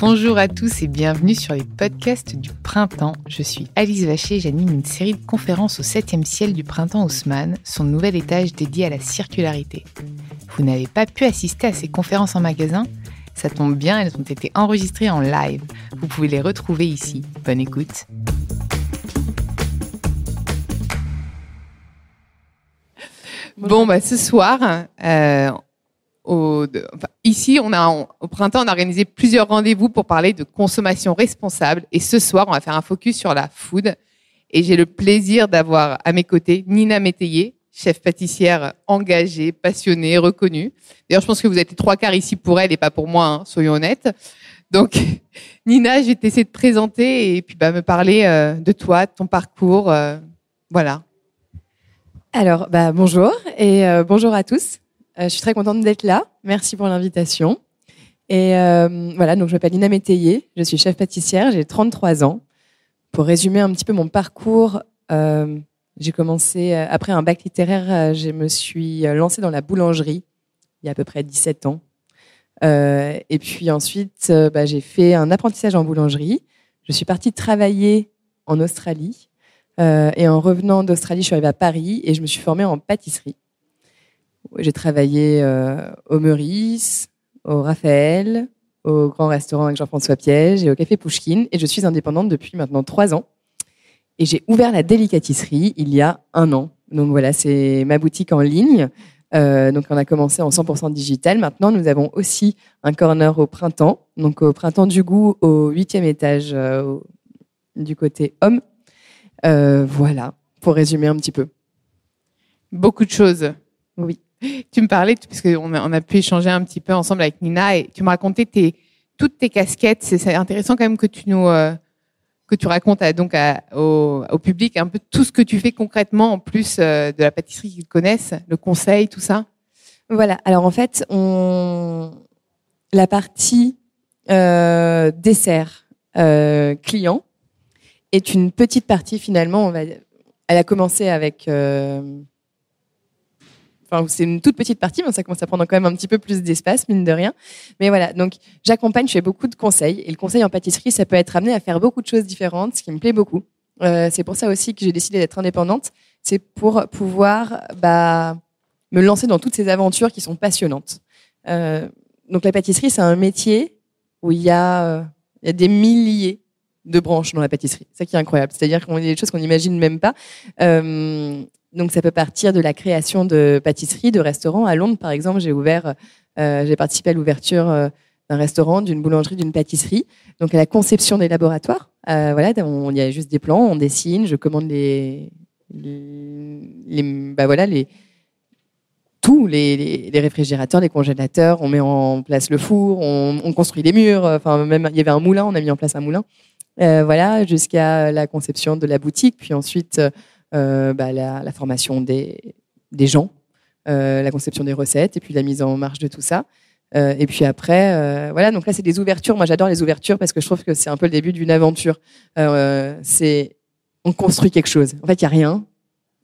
Bonjour à tous et bienvenue sur les podcasts du printemps. Je suis Alice Vacher j'anime une série de conférences au 7e ciel du printemps Haussmann, son nouvel étage dédié à la circularité. Vous n'avez pas pu assister à ces conférences en magasin? Ça tombe bien, elles ont été enregistrées en live. Vous pouvez les retrouver ici. Bonne écoute. Bon, bah, ce soir, euh, ici, au printemps, on a organisé plusieurs rendez-vous pour parler de consommation responsable. Et ce soir, on va faire un focus sur la food. Et j'ai le plaisir d'avoir à mes côtés Nina Métayer, chef pâtissière engagée, passionnée, reconnue. D'ailleurs, je pense que vous êtes trois quarts ici pour elle et pas pour moi, hein, soyons honnêtes. Donc, Nina, je vais t'essayer de présenter et puis bah, me parler euh, de toi, de ton parcours. Euh, voilà. Alors, bah, bonjour et euh, bonjour à tous. Euh, je suis très contente d'être là. Merci pour l'invitation. Et euh, voilà, donc je m'appelle Nina Métayer, je suis chef pâtissière, j'ai 33 ans. Pour résumer un petit peu mon parcours, j'ai commencé après un bac littéraire, je me suis lancée dans la boulangerie il y a à peu près 17 ans. et puis ensuite, bah, j'ai fait un apprentissage en boulangerie. Je suis partie travailler en Australie euh, et en revenant d'Australie, je suis arrivée à Paris et je me suis formée en pâtisserie. J'ai travaillé euh, au Meurice, au Raphaël, au grand restaurant avec Jean-François Piège et au café Pouchkine. Et je suis indépendante depuis maintenant trois ans. Et j'ai ouvert la délicatisserie il y a un an. Donc voilà, c'est ma boutique en ligne. Euh, donc on a commencé en 100% digital. Maintenant, nous avons aussi un corner au printemps. Donc au printemps du goût, au huitième étage, euh, du côté homme euh, voilà, pour résumer un petit peu. Beaucoup de choses. Oui. Tu me parlais, parce qu'on a, pu échanger un petit peu ensemble avec Nina, et tu me racontais tes, toutes tes casquettes. C'est intéressant quand même que tu nous euh, que tu racontes donc au, public un peu tout ce que tu fais concrètement en plus euh, de la pâtisserie qu'ils connaissent, le conseil, tout ça. Voilà. Alors en fait, la partie dessert client, est une petite partie finalement. Elle a commencé avec, euh, enfin c'est une toute petite partie, mais ça commence à prendre quand même un petit peu plus d'espace mine de rien. Mais voilà, donc j'accompagne, je fais beaucoup de conseils et le conseil en pâtisserie, ça peut être amené à faire beaucoup de choses différentes, ce qui me plaît beaucoup. Euh, c'est pour ça aussi que j'ai décidé d'être indépendante. C'est pour pouvoir bah, me lancer dans toutes ces aventures qui sont passionnantes. Euh, donc la pâtisserie, c'est un métier où il y a, euh, y a des milliers de branches dans la pâtisserie. C'est ça qui est incroyable. C'est-à-dire qu'on a des choses qu'on n'imagine même pas. Euh, donc ça peut partir de la création de pâtisseries, de restaurants. À Londres, par exemple, j'ai ouvert, euh, j'ai participé à l'ouverture euh, d'un restaurant, d'une boulangerie, d'une pâtisserie. Donc à la conception des laboratoires. Euh, voilà, il y a juste des plans, on dessine, je commande les, les, bah voilà les tout, les, réfrigérateurs, les congélateurs, on met en place le four, on, on construit les murs. Enfin même il y avait un moulin, on a mis en place un moulin. Voilà, jusqu'à la conception de la boutique, puis ensuite euh, bah, la, formation des, gens, euh, la conception des recettes, et puis la mise en marche de tout ça. Euh, et puis après, voilà, donc là c'est des ouvertures. Moi j'adore les ouvertures parce que je trouve que c'est un peu le début d'une aventure. c'est on construit quelque chose. En fait, il y a rien.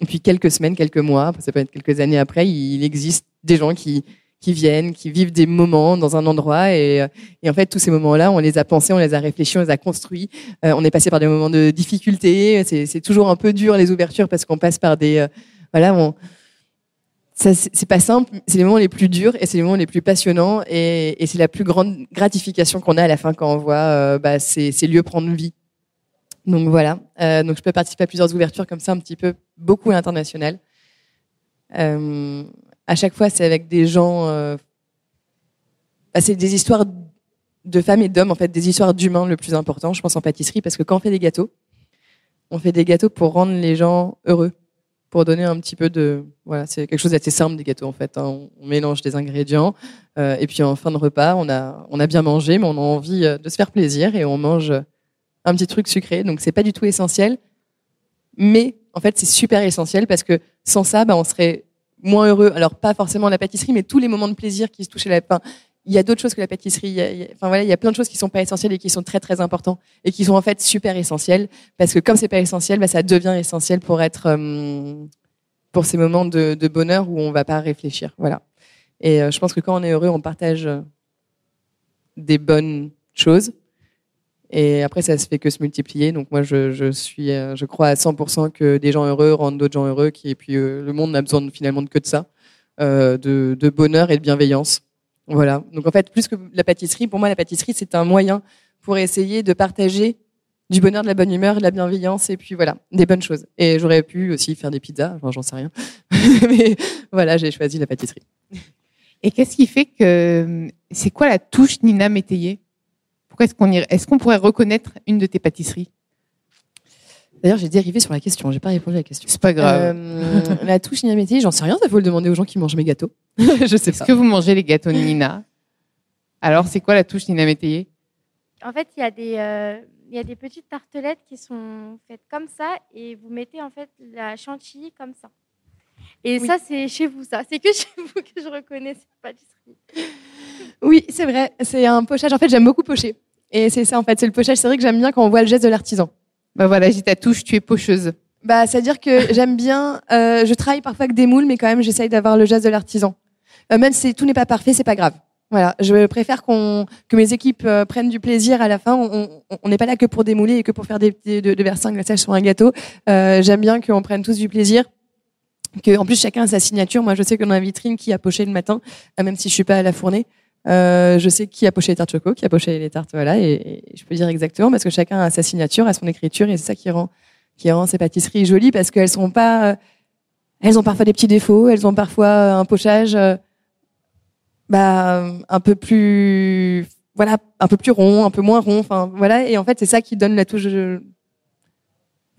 Et puis quelques semaines, quelques mois, ça peut être quelques années après, il existe des gens qui qui viennent, qui vivent des moments dans un endroit. Et, euh, et en fait, tous ces moments-là, on les a pensés, on les a réfléchis, on les a construits. Euh, on est passé par des moments de difficulté. C'est toujours un peu dur les ouvertures parce qu'on passe par des... Euh, voilà, on, c'est pas simple, c'est les moments les plus durs et c'est les moments les plus passionnants et, c'est la plus grande gratification qu'on a à la fin quand on voit euh, bah, ces, lieux prendre vie. Donc voilà, donc je peux participer à plusieurs ouvertures comme ça, un petit peu beaucoup à à chaque fois, c'est avec des gens. Euh, bah, c'est des histoires de femmes et d'hommes, en fait, des histoires d'humains le plus important, je pense, en pâtisserie, parce que quand on fait des gâteaux, on fait des gâteaux pour rendre les gens heureux, pour donner un petit peu de. Voilà, c'est quelque chose d'assez simple, des gâteaux, en fait. Hein. On mélange des ingrédients, euh, et puis en fin de repas, on a, on a bien mangé, mais on a envie euh, de se faire plaisir, et on mange un petit truc sucré. Donc, c'est pas du tout essentiel, mais en fait, c'est super essentiel parce que sans ça, bah, on serait moins heureux. Alors pas forcément la pâtisserie, mais tous les moments de plaisir qui se touchent à la fin. Il y a d'autres choses que la pâtisserie. Il y a, enfin voilà, il y a plein de choses qui sont pas essentielles et qui sont très très importantes et qui sont en fait super essentielles parce que comme c'est pas essentiel, bah, ça devient essentiel pour être euh, pour ces moments de, de, bonheur où on va pas réfléchir. Voilà. Et euh, je pense que quand on est heureux, on partage euh, des bonnes choses Et après, ça se fait que se multiplier. Donc moi, je, suis, euh, je crois à 100% que des gens heureux rendent d'autres gens heureux. Et puis euh, le monde n'a besoin finalement que de ça, euh, de, de bonheur et de bienveillance. Voilà. Donc en fait, plus que la pâtisserie, pour moi, la pâtisserie, c'est un moyen pour essayer de partager du bonheur, de la bonne humeur, de la bienveillance et puis voilà, des bonnes choses. Et j'aurais pu aussi faire des pizzas, enfin, j'en sais rien. Mais voilà, j'ai choisi la pâtisserie. Et qu'est-ce qui fait que c'est quoi la touche Nina Métayer? Pourquoi est-ce qu'on irait- est-ce qu'on pourrait reconnaître une de tes pâtisseries? D'ailleurs, j'ai dérivé sur la question, j'ai pas répondu à la question. C'est pas grave. Euh, la touche Nina Métayer, j'en sais rien, ça faut le demander aux gens qui mangent mes gâteaux. je sais Est-ce pas. que vous mangez les gâteaux de Nina? Alors, c'est quoi la touche Nina Métayer En fait, il y, a des, euh, il y a des petites tartelettes qui sont faites comme ça et vous mettez en fait la chantilly comme ça. Et Oui. ça, c'est chez vous, ça. C'est que chez vous que je reconnais cette pâtisserie. Oui, c'est vrai, c'est un pochage. En fait, j'aime beaucoup pocher. Et c'est ça, en fait, c'est le pochage. C'est vrai que j'aime bien quand on voit le geste de l'artisan. Bah voilà, j'ai ta touche, tu es pocheuse. Bah, c'est-à-dire que j'aime bien. euh, je travaille parfois avec des moules, mais quand même, j'essaye d'avoir le geste de l'artisan. Euh, même si tout n'est pas parfait, c'est pas grave. Voilà, je préfère qu'on que mes équipes euh, prennent du plaisir à la fin. On n'est pas là que pour démouler et que pour faire des, des de, de glaçage sur un gâteau. Euh, j'aime bien qu'on prenne tous du plaisir. Que en plus chacun a sa signature. Moi, je sais que dans la vitrine, qui a poché le matin, euh, même si je suis pas à la fournée, euh, je sais qui a poché les tartes choco, qui a poché les tartes, voilà, et, et je peux dire exactement parce que chacun a sa signature, a son écriture, et c'est ça qui rend qui rend ces pâtisseries jolies parce qu'elles sont pas, euh, elles ont parfois des petits défauts, elles ont parfois euh, un pochage, bah, un peu plus, voilà, un peu plus rond, un peu moins rond, enfin voilà, et en fait c'est ça qui donne la touche,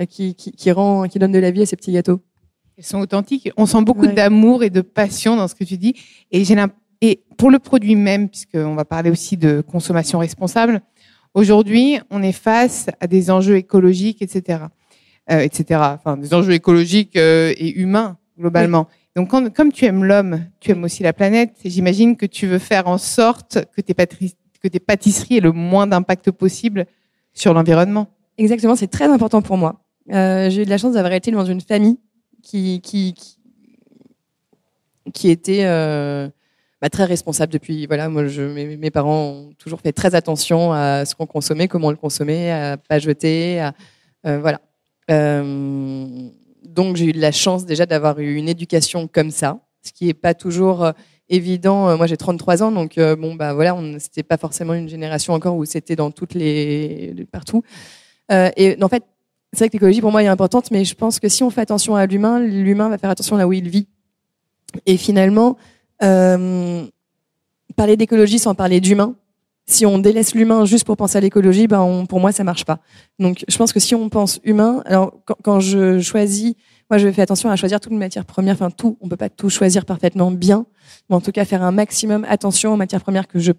qui, qui, qui rend, qui donne de la vie à ces petits gâteaux. Elles sont authentiques. On sent beaucoup Ouais. d'amour et de passion dans ce que tu dis. Et j'ai et pour le produit même, puisqu'on va parler aussi de consommation responsable, aujourd'hui, on est face à des enjeux écologiques, etc., euh, etc. Enfin, des enjeux écologiques euh, et humains globalement. Donc, quand- comme tu aimes l'homme, tu aimes aussi la planète. J'imagine que tu veux faire en sorte que tes, pâtisseries- que tes pâtisseries aient le moins d'impact possible sur l'environnement. Exactement, c'est très important pour moi. Euh, j'ai eu de la chance d'avoir été dans une famille qui qui qui, qui était bah, très responsable depuis. Voilà, moi, je, mes, parents ont toujours fait très attention à ce qu'on consommait, comment on le consommait, à pas jeter, euh, voilà. Euh, donc j'ai eu la chance déjà d'avoir eu une éducation comme ça, ce qui est pas toujours euh, évident. Moi j'ai 33 ans, donc euh, bon bah voilà, c'était pas forcément une génération encore où c'était dans toutes les partout. Et en fait, c'est vrai que l'écologie pour moi est importante, mais je pense que si on fait attention à l'humain, l'humain va faire attention là où il vit. Et finalement, euh, parler d'écologie sans parler d'humain, si on délaisse l'humain juste pour penser à l'écologie, ben on, pour moi ça marche pas. Donc je pense que si on pense humain, alors quand, quand je choisis, moi je fais attention à choisir toutes les matières premières, enfin tout, on peut pas tout choisir parfaitement bien, mais en tout cas faire un maximum attention aux matières premières que je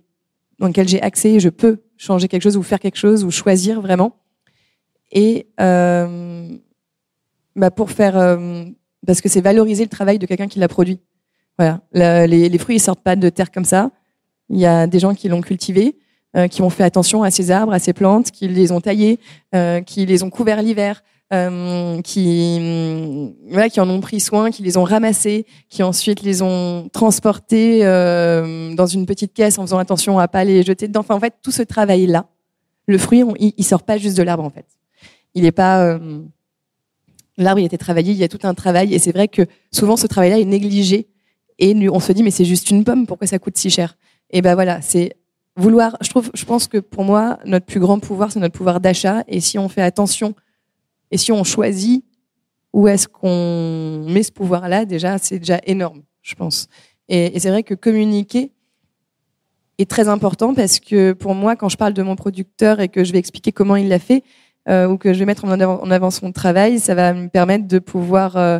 dans lesquelles j'ai accès, et je peux changer quelque chose ou faire quelque chose ou choisir vraiment. Et euh, bah pour faire euh, parce que c'est valoriser le travail de quelqu'un qui l'a produit. Voilà, les, les fruits ils sortent pas de terre comme ça. Il y a des gens qui l'ont cultivé, euh, qui ont fait attention à ces arbres, à ces plantes, qui les ont taillés, euh, qui les ont couverts l'hiver, euh, qui hum, voilà, qui en ont pris soin, qui les ont ramassés, qui ensuite les ont transportés euh, dans une petite caisse en faisant attention à pas les jeter dedans. Enfin, en fait, tout ce travail là, le fruit, il, il sort pas juste de l'arbre en fait. Il est pas euh, l'arbre, il a été travaillé, il y a tout un travail, et c'est vrai que souvent ce travail-là est négligé. Et on se dit mais c'est juste une pomme, pourquoi ça coûte si cher? Et ben voilà, c'est vouloir. Je trouve, je pense que pour moi, notre plus grand pouvoir, c'est notre pouvoir d'achat. Et si on fait attention, et si on choisit où est-ce qu'on met ce pouvoir-là, déjà, c'est déjà énorme, je pense. Et, c'est vrai que communiquer est très important parce que pour moi, quand je parle de mon producteur et que je vais expliquer comment il l'a fait, euh, ou que je vais mettre en avant, en avant son travail, ça va me permettre de pouvoir euh,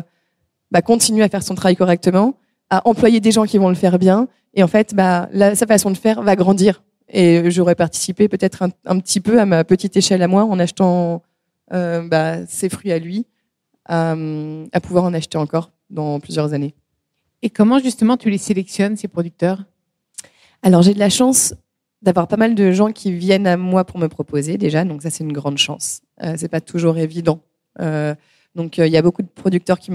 bah, continuer à faire son travail correctement, à employer des gens qui vont le faire bien. Et en fait, bah, là, sa façon de faire va grandir. Et j'aurais participé peut-être un, un petit peu à ma petite échelle à moi en achetant euh, bah, ses fruits à lui, à, à pouvoir en acheter encore dans plusieurs années. Et comment justement tu les sélectionnes, ces producteurs? Alors j'ai de la chance d'avoir pas mal de gens qui viennent à moi pour me proposer déjà, donc ça c'est une grande chance. Euh, c'est pas toujours évident. Euh, donc euh, il y a beaucoup de producteurs qui,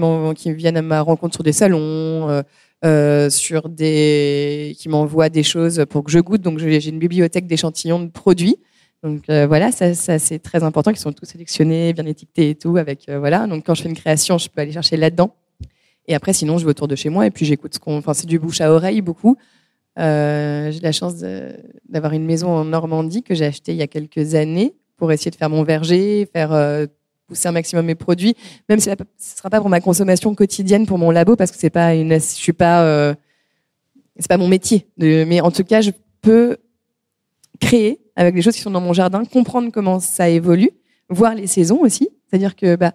viennent à ma rencontre sur des salons, euh, euh, sur des, qui m'envoient des choses pour que je goûte. Donc j'ai une bibliothèque d'échantillons de produits Donc voilà, ça, c'est très important qu'ils sont tous sélectionnés, bien étiquetés et tout. Avec voilà, donc quand je fais une création, je peux aller chercher là-dedans. Et après, sinon, je vais autour de chez moi et puis j'écoute ce qu'on. Enfin, c'est du bouche à oreille beaucoup. J'ai la chance d'avoir une maison en Normandie que j'ai achetée il y a quelques années pour essayer de faire mon verger, faire pousser un maximum mes produits, même si ce ne sera pas pour ma consommation quotidienne pour mon labo parce que c'est pas une, je suis pas, euh, c'est pas mon métier. Mais en tout cas, je peux créer avec les choses qui sont dans mon jardin, comprendre comment ça évolue, voir les saisons aussi. C'est-à-dire que bah,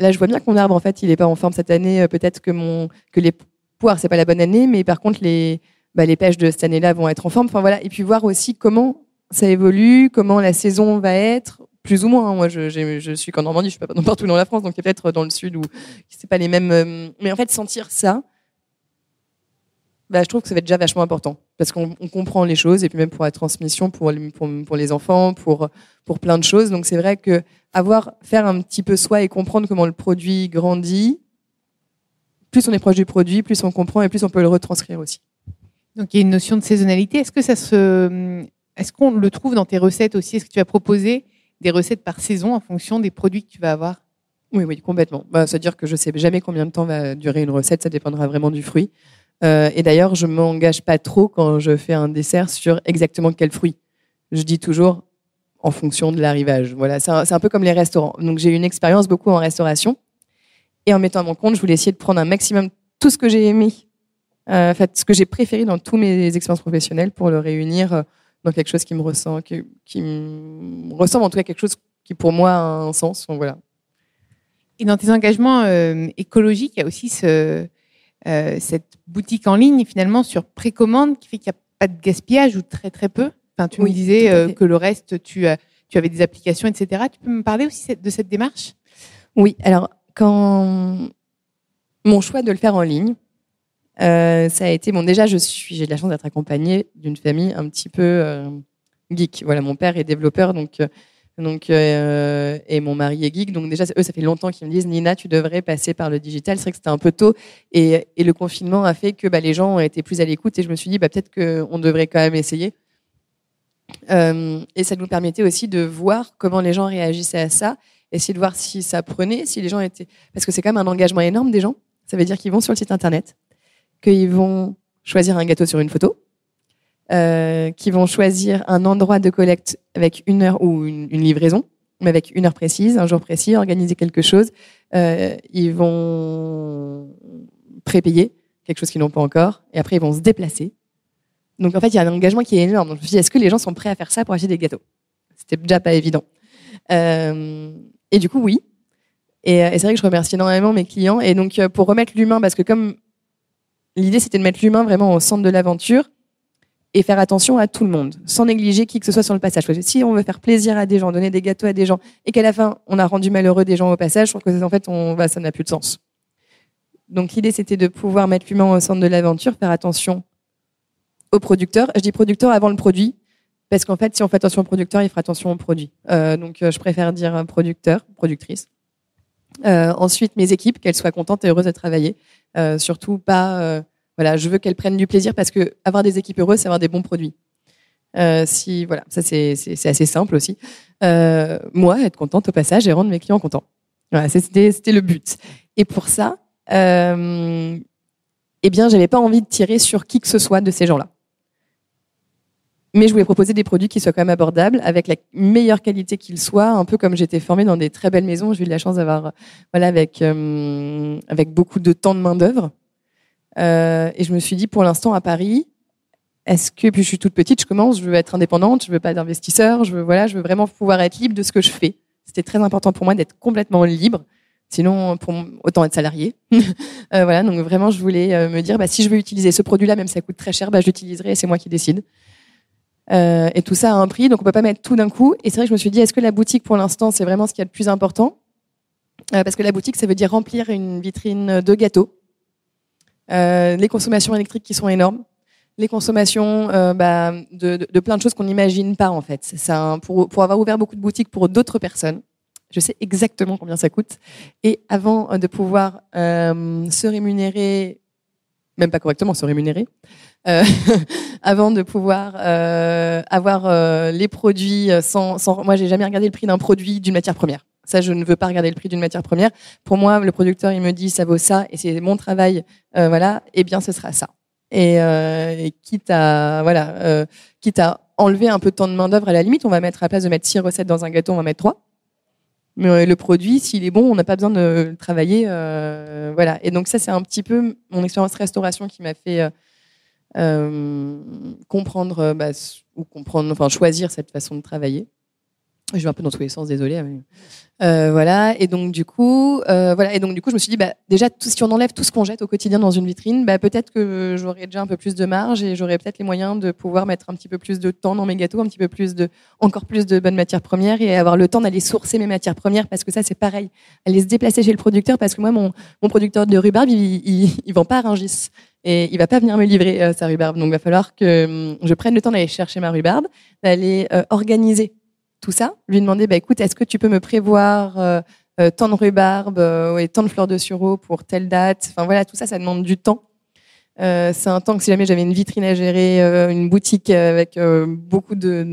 là, je vois bien que mon arbre, en fait, il n'est pas en forme cette année. Euh, peut-être que, mon, que les poires, c'est pas la bonne année, mais par contre, les, bah, les pêches de cette année-là vont être en forme. Enfin, voilà. Et puis voir aussi comment ça évolue, comment la saison va être, plus ou moins. Hein. Moi, je, je suis qu'en Normandie, je suis pas partout dans la France, donc peut-être dans le sud où c'est pas les mêmes. Euh, mais en fait, sentir ça, bah, je trouve que ça va être déjà vachement important parce qu'on comprend les choses et puis même pour la transmission pour, les enfants, pour, pour plein de choses. Donc c'est vrai que avoir faire un petit peu soi et comprendre comment le produit grandit, plus on est proche du produit, plus on comprend et plus on peut le retranscrire aussi. Donc il y a une notion de saisonnalité. Est-ce que ça se, est-ce qu'on le trouve dans tes recettes aussi? Est-ce que tu vas proposer des recettes par saison en fonction des produits que tu vas avoir Oui, oui, complètement. Bah, C'est-à-dire que je sais jamais combien de temps va durer une recette. Ça dépendra vraiment du fruit. Euh, et d'ailleurs, je m'engage pas trop quand je fais un dessert sur exactement quel fruit. Je dis toujours en fonction de l'arrivage. Voilà, c'est un, un, peu comme les restaurants. Donc j'ai eu une expérience beaucoup en restauration. Et en mettant à mon compte, je voulais essayer de prendre un maximum tout ce que j'ai aimé, euh, en fait, ce que j'ai préféré dans tous mes expériences professionnelles pour le réunir euh, dans quelque chose qui me ressent, qui, qui me ressemble en tout cas quelque chose qui pour moi a un sens. Donc, voilà. Et dans tes engagements euh, écologiques, il y a aussi ce, euh, cette boutique en ligne finalement sur précommande qui fait qu'il n'y a pas de gaspillage ou très très peu. Enfin, tu me disais euh, que le reste, tu, tu avais des applications, etc. Tu peux me parler aussi de cette démarche? Oui. Alors, quand mon choix de le faire en ligne, euh, ça a été bon. Déjà, je suis, j'ai de la chance d'être accompagnée d'une famille un petit peu euh, geek. Voilà, mon père est développeur, donc euh, euh, et mon mari est geek. Donc déjà, eux, ça fait longtemps qu'ils me disent Nina, tu devrais passer par le digital. C'est vrai que c'était un peu tôt, et, et le confinement a fait que bah, les gens ont été plus à l'écoute. Et je me suis dit, bah, peut-être qu'on devrait quand même essayer. Euh, et ça nous permettait aussi de voir comment les gens réagissaient à ça, essayer de voir si ça prenait, si les gens étaient, parce que c'est quand même un engagement énorme des gens. Ça veut dire qu'ils vont sur le site internet, qu'ils vont choisir un gâteau sur une photo, euh, qui vont choisir un endroit de collecte avec une heure ou une, livraison, mais avec une heure précise, un jour précis, organiser quelque chose. Euh, ils vont prépayer quelque chose qu'ils n'ont pas encore, et après ils vont se déplacer. Donc en fait, il y a un engagement qui est énorme. Je me suis dit, est-ce que les gens sont prêts à faire ça pour acheter des gâteaux? C'était déjà pas évident. Euh, et du coup, oui. Et, et c'est vrai que je remercie énormément mes clients. Et donc euh, pour remettre l'humain, parce que comme l'idée c'était de mettre l'humain vraiment au centre de l'aventure, et faire attention à tout le monde, sans négliger qui que ce soit sur le passage. Si on veut faire plaisir à des gens, donner des gâteaux à des gens, et qu'à la fin on a rendu malheureux des gens au passage, je trouve que en fait on, bah, ça n'a plus de sens. Donc l'idée c'était de pouvoir mettre l'humain au centre de l'aventure, faire attention aux producteurs. Je dis producteur avant le produit, parce qu'en fait si on fait attention au producteur, il fera attention au produit. Euh, donc je préfère dire producteur, productrice. Euh, ensuite mes équipes, qu'elles soient contentes et heureuses de travailler, euh, surtout pas voilà, je veux qu'elles prennent du plaisir parce que avoir des équipes heureuses, c'est avoir des bons produits. Euh, si voilà, ça c'est assez simple aussi. Euh, moi, être contente au passage et rendre mes clients contents. Voilà, c'était c'était le but. Et pour ça, euh, eh bien, j'avais pas envie de tirer sur qui que ce soit de ces gens-là. Mais je voulais proposer des produits qui soient quand même abordables, avec la meilleure qualité qu'ils soient, un peu comme j'étais formée dans des très belles maisons. J'ai eu la chance d'avoir, voilà, avec euh, avec beaucoup de temps de main d'œuvre. Euh, et je me suis dit, pour l'instant, à Paris, est-ce que, puis je suis toute petite, je commence, je veux être indépendante, je veux pas d'investisseur, je veux, voilà, je veux vraiment pouvoir être libre de ce que je fais. C'était très important pour moi d'être complètement libre. Sinon, pour, autant être salarié. euh, voilà, donc vraiment, je voulais euh, me dire, bah, si je veux utiliser ce produit-là, même si ça coûte très cher, bah, je l'utiliserai et c'est moi qui décide. Euh, et tout ça a un prix, donc on peut pas mettre tout d'un coup. Et c'est vrai que je me suis dit, est-ce que la boutique, pour l'instant, c'est vraiment ce qui est le plus important? Euh, Parce que la boutique, ça veut dire remplir une vitrine de gâteaux. Euh, les consommations électriques qui sont énormes, les consommations euh, bah, de, de, plein de choses qu'on n'imagine pas en fait. C'est un, pour, pour avoir ouvert beaucoup de boutiques pour d'autres personnes, je sais exactement combien ça coûte. Et avant de pouvoir euh, se rémunérer même pas correctement, se rémunérer, euh, avant de pouvoir euh, avoir euh, les produits sans, sans. Moi, j'ai jamais regardé le prix d'un produit d'une matière première. Ça, je ne veux pas regarder le prix d'une matière première. Pour moi, le producteur, il me dit ça vaut ça et c'est mon travail, voilà. Eh bien, ce sera ça. Et, et quitte à voilà, quitte à enlever un peu de temps de main d'œuvre à la limite, on va mettre à la place de mettre six recettes dans un gâteau, on va mettre trois. Mais le produit, s'il est bon, on n'a pas besoin de le travailler. Euh, voilà. Et donc ça, c'est un petit peu mon expérience restauration qui m'a fait euh, euh comprendre, bah, ou comprendre, enfin choisir cette façon de travailler. Je vais un peu dans tous les sens, désolé. Euh, voilà. Et donc du coup, euh, voilà. Et donc du coup, je me suis dit, bah, déjà, tout, si on enlève tout ce qu'on jette au quotidien dans une vitrine, bah, peut-être que j'aurais déjà un peu plus de marge et j'aurais peut-être les moyens de pouvoir mettre un petit peu plus de temps dans mes gâteaux, un petit peu plus de, encore plus de bonnes matières premières et avoir le temps d'aller sourcer mes matières premières parce que ça, c'est pareil. Aller se déplacer chez le producteur parce que moi, mon, producteur de rhubarbe, il, il, il vend pas à Rungis et il va pas venir me livrer euh, sa rhubarbe. Donc, il va falloir que hum, je prenne le temps d'aller chercher ma rhubarbe, d'aller organiser tout ça, lui demander, bah, écoute, est-ce que tu peux me prévoir euh, euh, tant de rhubarbe euh, et tant de fleurs de sureau pour telle date? Enfin voilà, tout ça, ça demande du temps. c'est un temps que si jamais j'avais une vitrine à gérer, une boutique avec beaucoup de,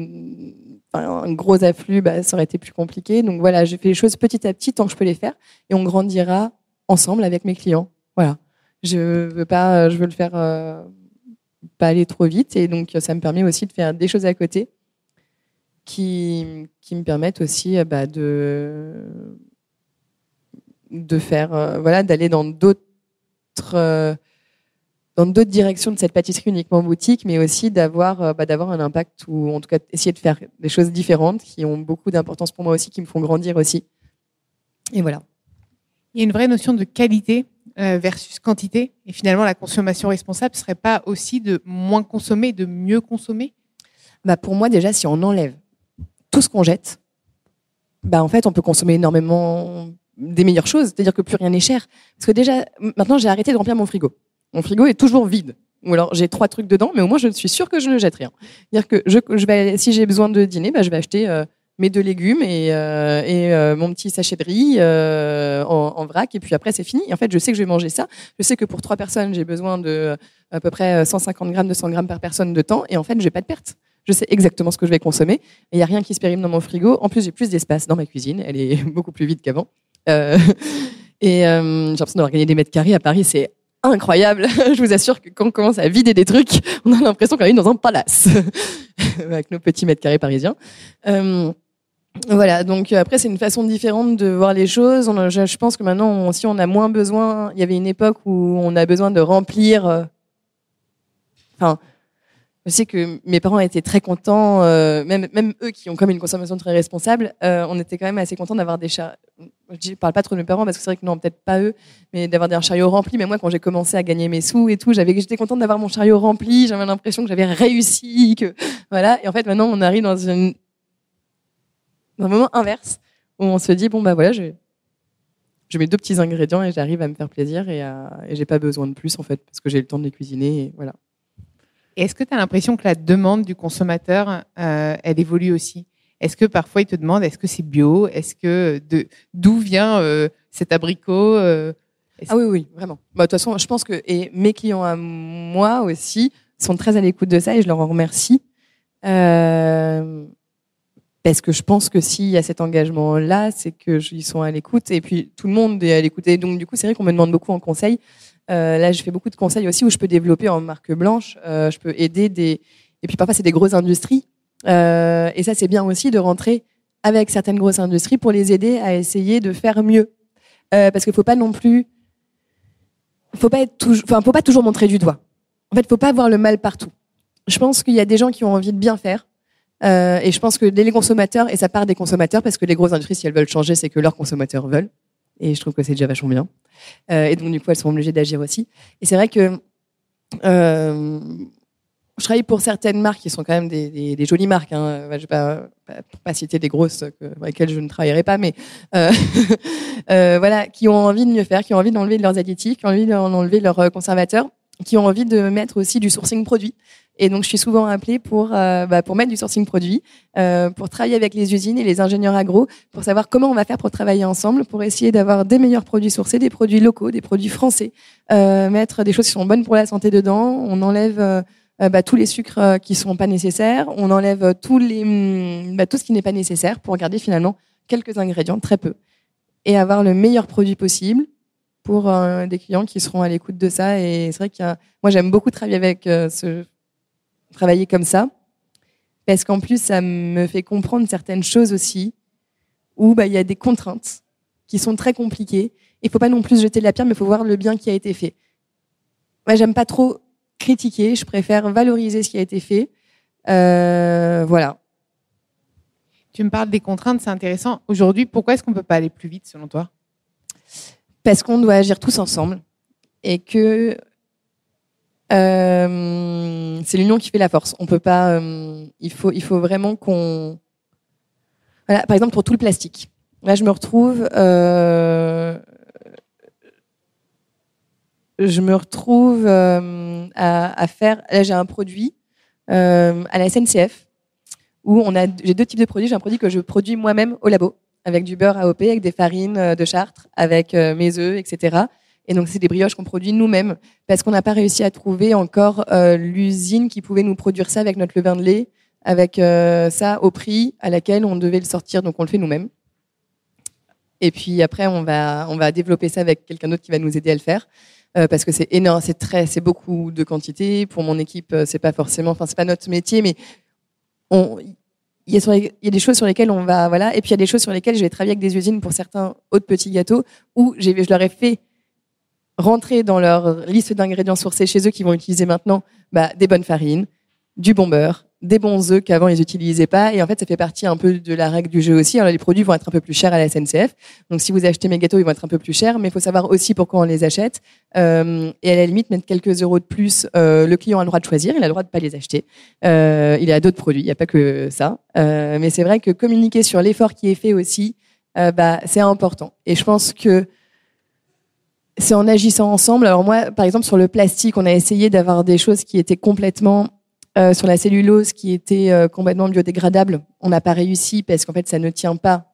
gros afflux, bah, ça aurait été plus compliqué. Donc voilà, j'ai fait les choses petit à petit tant que je peux les faire, et on grandira ensemble avec mes clients. Voilà, je veux pas, je veux le faire pas aller trop vite, et donc ça me permet aussi de faire des choses à côté qui, qui me permettent aussi euh, bah, de, de faire, euh, voilà, d'aller dans d'autres euh, dans d'autres directions de cette pâtisserie uniquement boutique, mais aussi d'avoir bah, d'avoir un impact ou en tout cas essayer de faire des choses différentes qui ont beaucoup d'importance pour moi aussi, qui me font grandir aussi. Et voilà. Il y a une vraie notion de qualité versus quantité, et finalement la consommation responsable serait pas aussi de moins consommer, de mieux consommer? Bah pour moi déjà, si on enlève tout ce qu'on jette, bah en fait, on peut consommer énormément des meilleures choses, c'est-à-dire que plus rien n'est cher. Parce que déjà, maintenant, j'ai arrêté de remplir mon frigo. Mon frigo est toujours vide. Ou alors j'ai trois trucs dedans, mais au moins je suis sûre que je ne jette rien. C'est-à-dire que je, vais, si j'ai besoin de dîner, bah, je vais acheter euh, mes deux légumes et, euh, euh, mon petit sachet de riz en, en, vrac, et puis après c'est fini. en fait, je sais que je vais manger ça. Je sais que pour trois personnes, j'ai besoin de à peu près 150 grammes, 200 grammes par personne de temps, et en fait, je n'ai pas de perte. Je sais exactement ce que je vais consommer. Il n'y a rien qui se périme dans mon frigo. En plus, j'ai plus d'espace dans ma cuisine. Elle est beaucoup plus vide qu'avant. Euh, et euh, j'ai l'impression d'avoir gagné des mètres carrés à Paris. C'est incroyable. je vous assure que quand on commence à vider des trucs, on a l'impression qu'on est dans un palace avec nos petits mètres carrés parisiens. Euh, voilà, donc après c'est une façon différente de voir les choses. Je, pense que maintenant, si on a moins besoin, il y avait une époque où on a besoin de remplir. Enfin, je sais que mes parents étaient très contents, euh, même, même eux qui ont comme une consommation très responsable, euh, on était quand même assez contents d'avoir des chats. Je parle pas trop de mes parents parce que c'est vrai que non, peut-être pas eux, mais d'avoir des chariots remplis. Mais moi, quand j'ai commencé à gagner mes sous et tout, j'avais, j'étais contente d'avoir mon chariot rempli. J'avais l'impression que j'avais réussi, que voilà. Et en fait, maintenant, on arrive dans, une, dans un moment inverse où on se dit bon bah voilà, je, je mets deux petits ingrédients et j'arrive à me faire plaisir et, et j'ai pas besoin de plus en fait parce que j'ai le temps de les cuisiner et voilà. Est-ce que tu as l'impression que la demande du consommateur, euh, elle évolue aussi? Est-ce que parfois il te demande est-ce que c'est bio? Est-ce que de d'où vient euh, cet abricot euh, Ah oui, oui, vraiment. Bah, de toute façon, je pense que et mes clients à moi aussi sont très à l'écoute de ça et je leur en remercie. Euh, parce que je pense que s'il y a cet engagement-là, c'est qu'ils sont à l'écoute et puis tout le monde est à l'écoute. Et donc du coup, c'est vrai qu'on me demande beaucoup en conseil euh, là, je fais beaucoup de conseils aussi où je peux développer en marque blanche. Euh, je peux aider des et puis parfois c'est des grosses industries. Euh, et ça, c'est bien aussi de rentrer avec certaines grosses industries pour les aider à essayer de faire mieux. parce qu'il faut pas non plus, faut pas être enfin, faut pas toujours montrer du doigt. En fait, faut pas voir le mal partout. Je pense qu'il y a des gens qui ont envie de bien faire. Et je pense que les consommateurs, et ça part des consommateurs, parce que les grosses industries, si elles veulent changer, c'est que leurs consommateurs veulent. Et je trouve que c'est déjà vachement bien. Euh, et donc, du coup, elles sont obligées d'agir aussi. Et c'est vrai que euh, je travaille pour certaines marques qui sont quand même des, jolies marques. Hein. Je ne vais pas, citer des grosses avec lesquelles je ne travaillerai pas, mais euh, voilà, qui ont envie de mieux faire, qui ont envie d'enlever leurs additifs, qui ont envie d'enlever leurs conservateurs. qui ont envie de mettre aussi du sourcing produit. Et donc, je suis souvent appelée pour euh, bah, pour mettre du sourcing produit, euh, pour travailler avec les usines et les ingénieurs agro, pour savoir comment on va faire pour travailler ensemble, pour essayer d'avoir des meilleurs produits sourcés, des produits locaux, des produits français, euh, mettre des choses qui sont bonnes pour la santé dedans. On enlève euh, euh, bah, tous les sucres qui sont pas nécessaires, on enlève tous les hum, bah, tout ce qui n'est pas nécessaire pour garder finalement quelques ingrédients, très peu, et avoir le meilleur produit possible pour des clients qui seront à l'écoute de ça. Et c'est vrai que moi j'aime beaucoup travailler avec ce travailler comme ça, parce qu'en plus, ça me fait comprendre certaines choses aussi, où bah, il y a des contraintes qui sont très compliquées. Il faut pas non plus jeter de la pierre, mais il faut voir le bien qui a été fait. Moi, j'aime pas trop critiquer, je préfère valoriser ce qui a été fait. Euh, voilà. Tu me parles des contraintes, c'est intéressant. Aujourd'hui, pourquoi est-ce qu'on peut pas aller plus vite selon toi? Parce qu'on doit agir tous ensemble et que euh, c'est l'union qui fait la force. On peut pas. Euh, il faut, il faut vraiment qu'on. Voilà, par exemple pour tout le plastique. Là, je me retrouve. Euh, je me retrouve à, à, faire. Là, j'ai un produit à la SNCF où on a. J'ai deux types de produits. J'ai un produit que je produis moi-même au labo avec du beurre AOP, avec des farines de Chartres, avec mes œufs, etc. Et donc, c'est des brioches qu'on produit nous-mêmes parce qu'on n'a pas réussi à trouver encore euh, l'usine qui pouvait nous produire ça avec notre levain de lait, avec euh, ça au prix à laquelle on devait le sortir. Donc, on le fait nous-mêmes. Et puis après, on va, on va développer ça avec quelqu'un d'autre qui va nous aider à le faire. Euh, parce que c'est énorme, c'est très, c'est beaucoup de quantité. Pour mon équipe, c'est pas forcément, enfin, c'est pas notre métier, mais il y, y a des choses sur lesquelles on va, voilà. Et puis il y a des choses sur lesquelles je vais travailler avec des usines pour certains autres petits gâteaux où je leur ai fait rentrer dans leur liste d'ingrédients sourcés chez eux qui vont utiliser maintenant bah, des bonnes farines, du bon beurre, des bons œufs qu'avant ils n'utilisaient pas. Et en fait, ça fait partie un peu de la règle du jeu aussi. Alors, les produits vont être un peu plus chers à la SNCF. Donc, si vous achetez mes gâteaux, ils vont être un peu plus chers. Mais il faut savoir aussi pourquoi on les achète. Euh, et à la limite, mettre quelques euros de plus, euh, le client a le droit de choisir. Il a le droit de pas les acheter. Euh, il a d'autres produits. Il n'y a pas que ça. Euh, mais c'est vrai que communiquer sur l'effort qui est fait aussi, bah, c'est important. Et je pense que c'est en agissant ensemble. Alors moi, par exemple, sur le plastique, on a essayé d'avoir des choses qui étaient complètement euh, sur la cellulose, qui étaient euh, complètement biodégradables. On n'a pas réussi parce qu'en fait, ça ne tient pas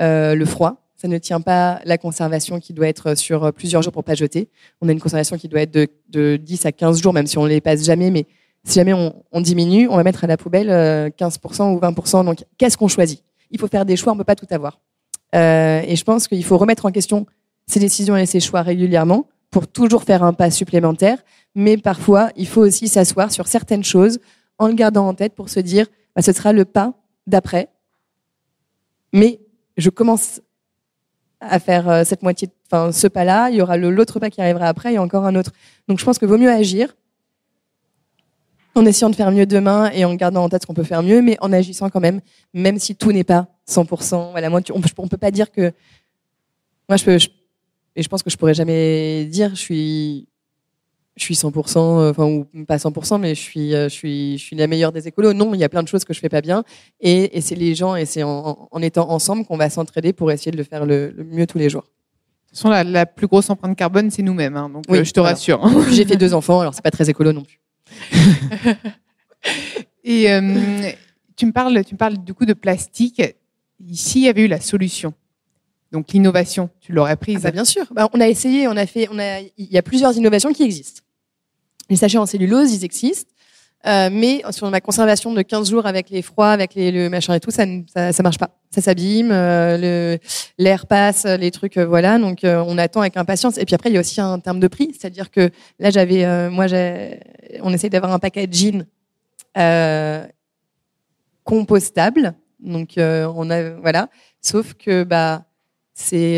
euh, le froid, ça ne tient pas la conservation qui doit être sur plusieurs jours pour pas jeter. On a une conservation qui doit être de, de 10 à 15 jours, même si on les passe jamais. Mais si jamais on, on diminue, on va mettre à la poubelle 15% ou 20%. Donc, qu'est-ce qu'on choisit? Il faut faire des choix, on peut pas tout avoir. et je pense qu'il faut remettre en question ses décisions et ses choix régulièrement pour toujours faire un pas supplémentaire. Mais parfois, il faut aussi s'asseoir sur certaines choses en le gardant en tête pour se dire, bah, ce sera le pas d'après. Mais je commence à faire euh, cette moitié, enfin ce pas-là, il y aura l'autre pas qui arrivera après et encore un autre. Donc je pense qu'il vaut mieux agir en essayant de faire mieux demain et en gardant en tête ce qu'on peut faire mieux, mais en agissant quand même, même si tout n'est pas 100%. Voilà, moi, on, on peut pas dire que moi je peux, et je pense que je pourrais jamais dire je suis je suis 100%, euh, enfin ou pas 100%, mais je suis, euh, je suis, je suis la meilleure des écolos. Non, il y a plein de choses que je fais pas bien, et, et c'est les gens et c'est en, en, étant ensemble qu'on va s'entraider pour essayer de le faire le, mieux tous les jours. De toute façon, la, la plus grosse empreinte carbone, c'est nous-mêmes, hein, donc oui, euh, je te rassure. J'ai fait deux enfants, alors c'est pas très écolo non plus. et tu me parles, tu me parles du coup de plastique. Ici, il y avait eu la solution. Donc l'innovation, tu l'aurais prise ah bah Bien sûr. Bah, on a essayé, on a fait, il y a plusieurs innovations qui existent. Les sachets en cellulose, ils existent. Euh, mais sur ma conservation de 15 jours avec les froids, avec le machin et tout, ça, ça, marche pas. Ça s'abîme, euh, l'air passe, les trucs, euh, voilà. Donc on attend avec impatience. Et puis après, il y a aussi un terme de prix, c'est-à-dire que là, j'avais, moi, on essaye d'avoir un packaging compostable. Donc on a, voilà. Sauf que bah c'est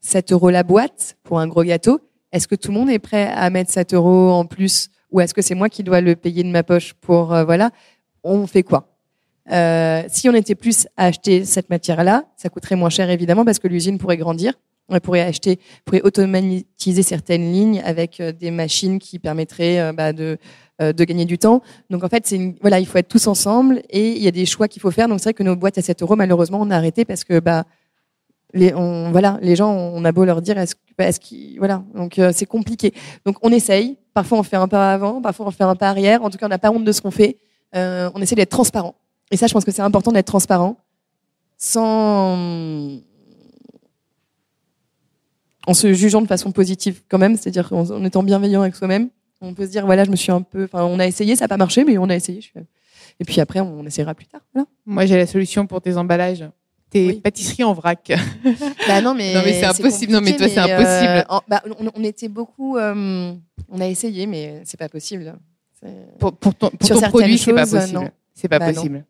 7 euh, euros la boîte pour un gros gâteau. Est-ce que tout le monde est prêt à mettre 7 euros en plus? Ou est-ce que c'est moi qui dois le payer de ma poche pour euh, voilà? On fait quoi? Euh, Si on était plus à acheter cette matière-là, ça coûterait moins cher évidemment parce que l'usine pourrait grandir. On pourrait acheter, pourrait automatiser certaines lignes avec des machines qui permettraient bah, de de gagner du temps. Donc en fait, c'est voilà, il faut être tous ensemble et il y a des choix qu'il faut faire. Donc c'est vrai que nos boîtes à 7 euros, malheureusement, on a arrêté parce que bah les, on, voilà, les gens, on a beau leur dire, est-ce, qu'ils, voilà, donc euh, c'est compliqué. Donc on essaye. Parfois on fait un pas avant, parfois on fait un pas arrière. En tout cas, on n'a pas honte de ce qu'on fait. Euh, on essaie d'être transparent. Et ça, je pense que c'est important d'être transparent, sans en se jugeant de façon positive quand même, c'est-à-dire en, étant bienveillant avec soi-même. On peut se dire voilà, je me suis un peu, enfin, on a essayé, ça n'a pas marché, mais on a essayé. Et puis après, on essaiera plus tard. Moi, j'ai la solution pour tes emballages tes pâtisseries en vrac. Bah non, mais, non, mais c'est impossible. Non, mais toi, c'est impossible. Euh, bah, on, était beaucoup. Euh, on a essayé, mais c'est pas possible. Pour, pour, ton, pour ton produit, c'est pas possible. C'est pas bah possible.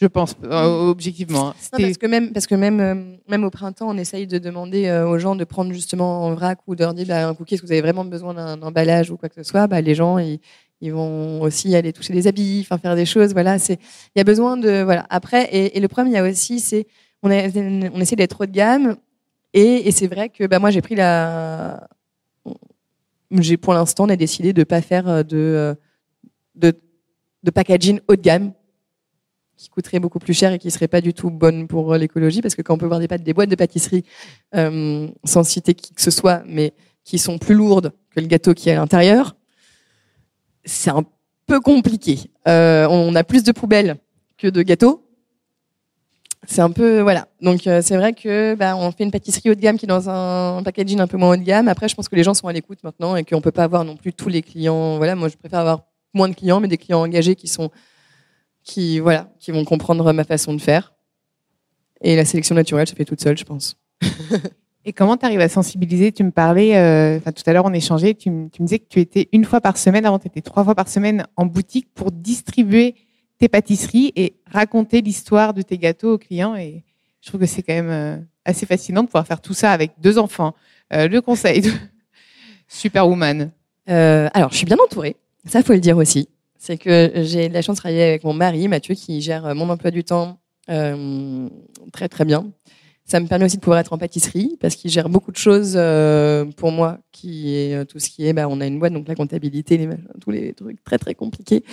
Je pense, euh, objectivement. Hein. Non, parce que même, parce que même, même au printemps, on essaye de demander aux gens de prendre justement en vrac ou de leur dire bah, un cookie, est-ce que vous avez vraiment besoin d'un emballage ou quoi que ce soit bah, Les gens, ils, ils vont aussi aller toucher des habits, enfin faire des choses. Voilà, c'est il y a besoin de voilà. Après, et, et le problème, il y a aussi, c'est on, on essaie d'être haut de gamme. Et, c'est vrai que bah, moi, j'ai pris la. J'ai pour l'instant, on a décidé de ne pas faire euh, de, de, de packaging haut de gamme qui coûterait beaucoup plus cher et qui serait pas du tout bonne pour l'écologie parce que quand on peut voir des, des boîtes de pâtisserie euh, sans citer qui que ce soit mais qui sont plus lourdes que le gâteau qui est à l'intérieur c'est un peu compliqué euh, on a plus de poubelles que de gâteaux c'est un peu voilà. Donc euh, c'est vrai que bah, on fait une pâtisserie haut de gamme qui est dans un packaging un peu moins haut de gamme. Après, je pense que les gens sont à l'écoute maintenant et qu'on peut pas avoir non plus tous les clients. Voilà, moi je préfère avoir moins de clients, mais des clients engagés qui sont qui voilà, qui vont comprendre ma façon de faire. Et la sélection naturelle se fait toute seule, je pense. et comment tu arrives à sensibiliser? Tu me parlais, euh, tout à l'heure on échangeait, tu, tu me disais que tu étais une fois par semaine, avant tu étais trois fois par semaine en boutique pour distribuer tes pâtisseries et raconter l'histoire de tes gâteaux aux clients. Et je trouve que c'est quand même euh, assez fascinant de pouvoir faire tout ça avec deux enfants. Euh, le conseil de Superwoman. Euh, alors, je suis bien entourée. Ça, faut le dire aussi. C'est que j'ai la chance de travailler avec mon mari, Mathieu, qui gère mon emploi du temps très très bien. Ça me permet aussi de pouvoir être en pâtisserie parce qu'il gère beaucoup de choses euh, pour moi, qui est euh, tout ce qui est, bah, on a une boîte, donc la comptabilité, les, tous les trucs très très compliqués.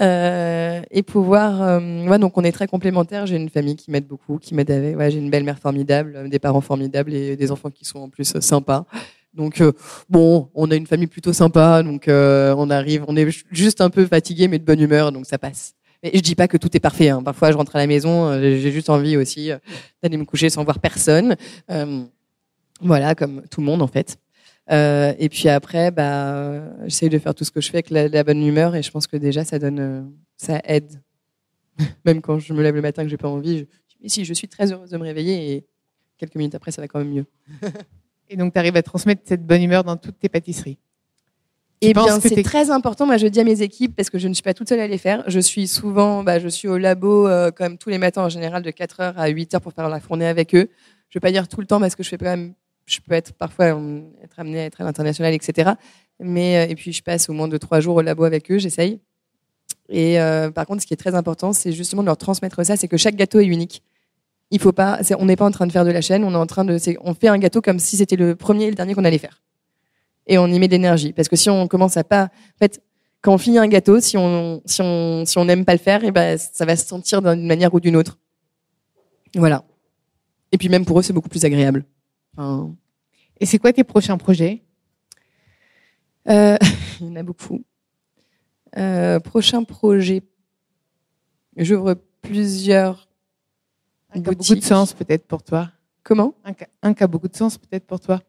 Euh, et pouvoir, euh, ouais, donc on est très complémentaires. J'ai une famille qui m'aide beaucoup, qui m'aide avec. Ouais, j'ai une belle-mère formidable, des parents formidables et des enfants qui sont en plus sympas. Donc bon, on a une famille plutôt sympa, donc on arrive, on est juste un peu fatigué mais de bonne humeur, donc ça passe. Mais je dis pas que tout est parfait. Hein. Parfois, je rentre à la maison, euh, j'ai juste envie aussi euh, d'aller me coucher sans voir personne. Euh, voilà, comme tout le monde en fait. Et puis après, bah, j'essaye de faire tout ce que je fais avec la, bonne humeur et je pense que déjà ça donne, ça aide. même quand je me lève le matin que j'ai pas envie, je, mais si je suis très heureuse de me réveiller et quelques minutes après ça va quand même mieux. et donc tu arrives à transmettre cette bonne humeur dans toutes tes pâtisseries. Eh bien, c'est très important. Moi, je dis à mes équipes, parce que je ne suis pas toute seule à les faire. Je suis souvent, bah, je suis au labo, euh, comme tous les matins, en général, de 4 heures à 8 heures pour faire la fournée avec eux. Je vais pas dire tout le temps parce que je fais quand même, je peux être parfois euh, être amenée à être à l'international, etc. Mais, euh, et puis, je passe au moins de 3 jours au labo avec eux, j'essaye. Et par contre, ce qui est très important, c'est justement de leur transmettre ça, c'est que chaque gâteau est unique. Il faut pas, on n'est pas en train de faire de la chaîne, on est en train de, on fait un gâteau comme si c'était le premier et le dernier qu'on allait faire et on y met de l'énergie. Parce que si on commence à pas, en fait, quand on finit un gâteau, si on si on si on n'aime pas le faire, et eh ben ça va se sentir d'une manière ou d'une autre. Voilà. Et puis même pour eux, c'est beaucoup plus agréable. Et c'est quoi tes prochains projets? Euh, Il y en a beaucoup. Euh, prochain projet, j'ouvre plusieurs un qui a beaucoup de sens peut-être pour toi. Comment? Un, un qui a beaucoup de sens peut-être pour toi.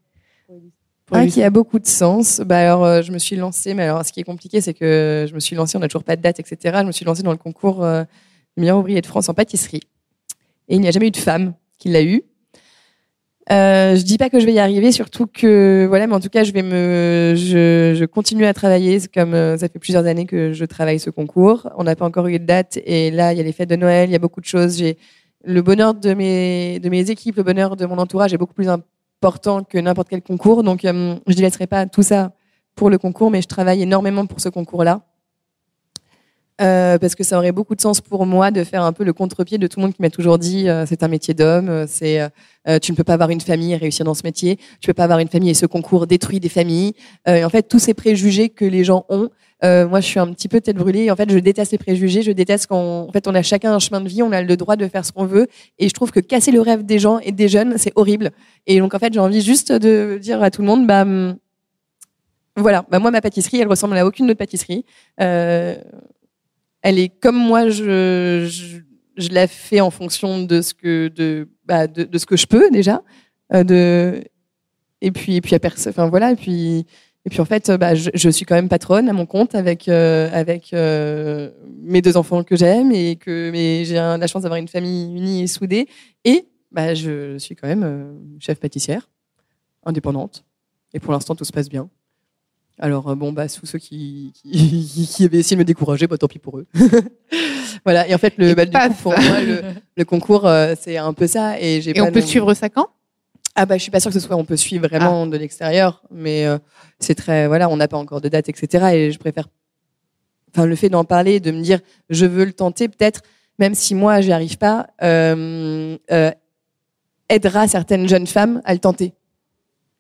Un qui a beaucoup de sens. Bah alors, euh, je me suis lancée, mais alors ce qui est compliqué, c'est que je me suis lancée, on n'a toujours pas de date, etc. Je me suis lancée dans le concours euh, meilleur ouvrier de France en pâtisserie. Et il n'y a jamais eu de femme qui l'a eu. Euh, je dis pas que je vais y arriver, surtout que voilà, mais en tout cas, je vais me, je, je continue à travailler. Comme euh, ça fait plusieurs années que je travaille ce concours, on n'a pas encore eu de date, et là, il y a les fêtes de Noël, il y a beaucoup de choses. J'ai le bonheur de mes de mes équipes, le bonheur de mon entourage est beaucoup plus important que n'importe quel concours. Donc, euh, je ne laisserai pas tout ça pour le concours, mais je travaille énormément pour ce concours-là. Euh, parce que ça aurait beaucoup de sens pour moi de faire un peu le contre-pied de tout le monde qui m'a toujours dit euh, c'est un métier d'homme, c'est tu ne peux pas avoir une famille et réussir dans ce métier, tu peux pas avoir une famille et ce concours détruit des familles. et en fait, tous ces préjugés que les gens ont, Euh, moi, je suis un petit peu tête brûlée. En fait, je déteste les préjugés. Je déteste quand, en fait, on a chacun un chemin de vie. On a le droit de faire ce qu'on veut. Et je trouve que casser le rêve des gens et des jeunes, c'est horrible. Et donc, en fait, j'ai envie juste de dire à tout le monde, bah, hum, voilà. Bah, moi, ma pâtisserie, elle ressemble à aucune autre pâtisserie. Euh, elle est comme moi, je, je, la fais en fonction de ce que, de, bah, de, de ce que je peux déjà. Euh, de, et puis, et puis, à enfin, voilà. Et puis, et puis en fait, bah, je, je, suis quand même patronne à mon compte avec euh, avec euh, mes deux enfants que j'aime et que mais j'ai la chance d'avoir une famille unie et soudée. Et bah, je suis quand même euh, chef pâtissière, indépendante. Et pour l'instant, tout se passe bien. Alors bon, bah sous ceux qui, qui, qui avaient essayé de me décourager, bah tant pis pour eux. voilà. Et en fait, le, bah, du coup, pour moi, le, le concours, c'est un peu ça. Et, j'ai et on peut suivre ça quand? Ah bah je suis pas sûre que ce soit on peut suivre vraiment ah. de l'extérieur, mais euh, c'est très voilà, on n'a pas encore de date, etc. Et je préfère, enfin le fait d'en parler, de me dire je veux le tenter, peut-être même si moi j'y arrive pas, euh, euh, aidera certaines jeunes femmes à le tenter.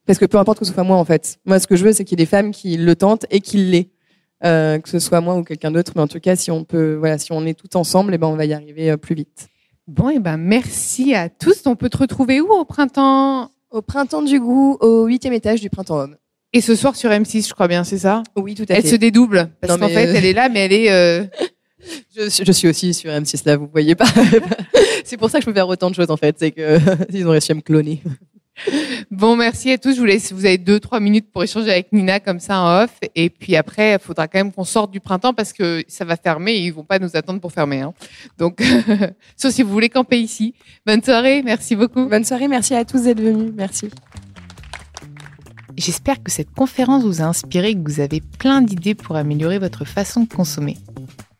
Parce que peu importe que ce soit moi en fait, moi ce que je veux c'est qu'il y ait des femmes qui le tentent et qui l'aient. Euh, que ce soit moi ou quelqu'un d'autre, mais en tout cas, si on peut, voilà, si on est tout ensemble, et eh ben, on va y arriver plus vite. Bon, et eh ben merci à tous. On peut te retrouver où au printemps? Au printemps du goût, au huitième étage du printemps homme. Et ce soir sur M6, je crois bien, c'est ça? Oui, tout à elle fait. Elle se dédouble parce qu'en fait, euh... elle est là, mais elle est. Euh... je, je, suis aussi sur M6 là, vous voyez pas. c'est pour ça que je peux faire autant de choses en fait, c'est que ils ont réussi à me cloner. Bon, merci à tous. Je vous laisse. Vous avez deux, trois minutes pour échanger avec Nina comme ça en off. Et puis après, il faudra quand même qu'on sorte du printemps parce que ça va fermer et ils vont pas nous attendre pour fermer. Hein. Donc, sauf si vous voulez camper ici. Bonne soirée. Merci beaucoup. Bonne soirée. Merci à tous d'être venus. Merci. J'espère que cette conférence vous a inspiré et que vous avez plein d'idées pour améliorer votre façon de consommer.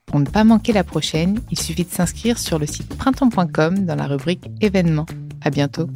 Pour ne pas manquer la prochaine, il suffit de s'inscrire sur le site printemps.com dans la rubrique événements. À bientôt.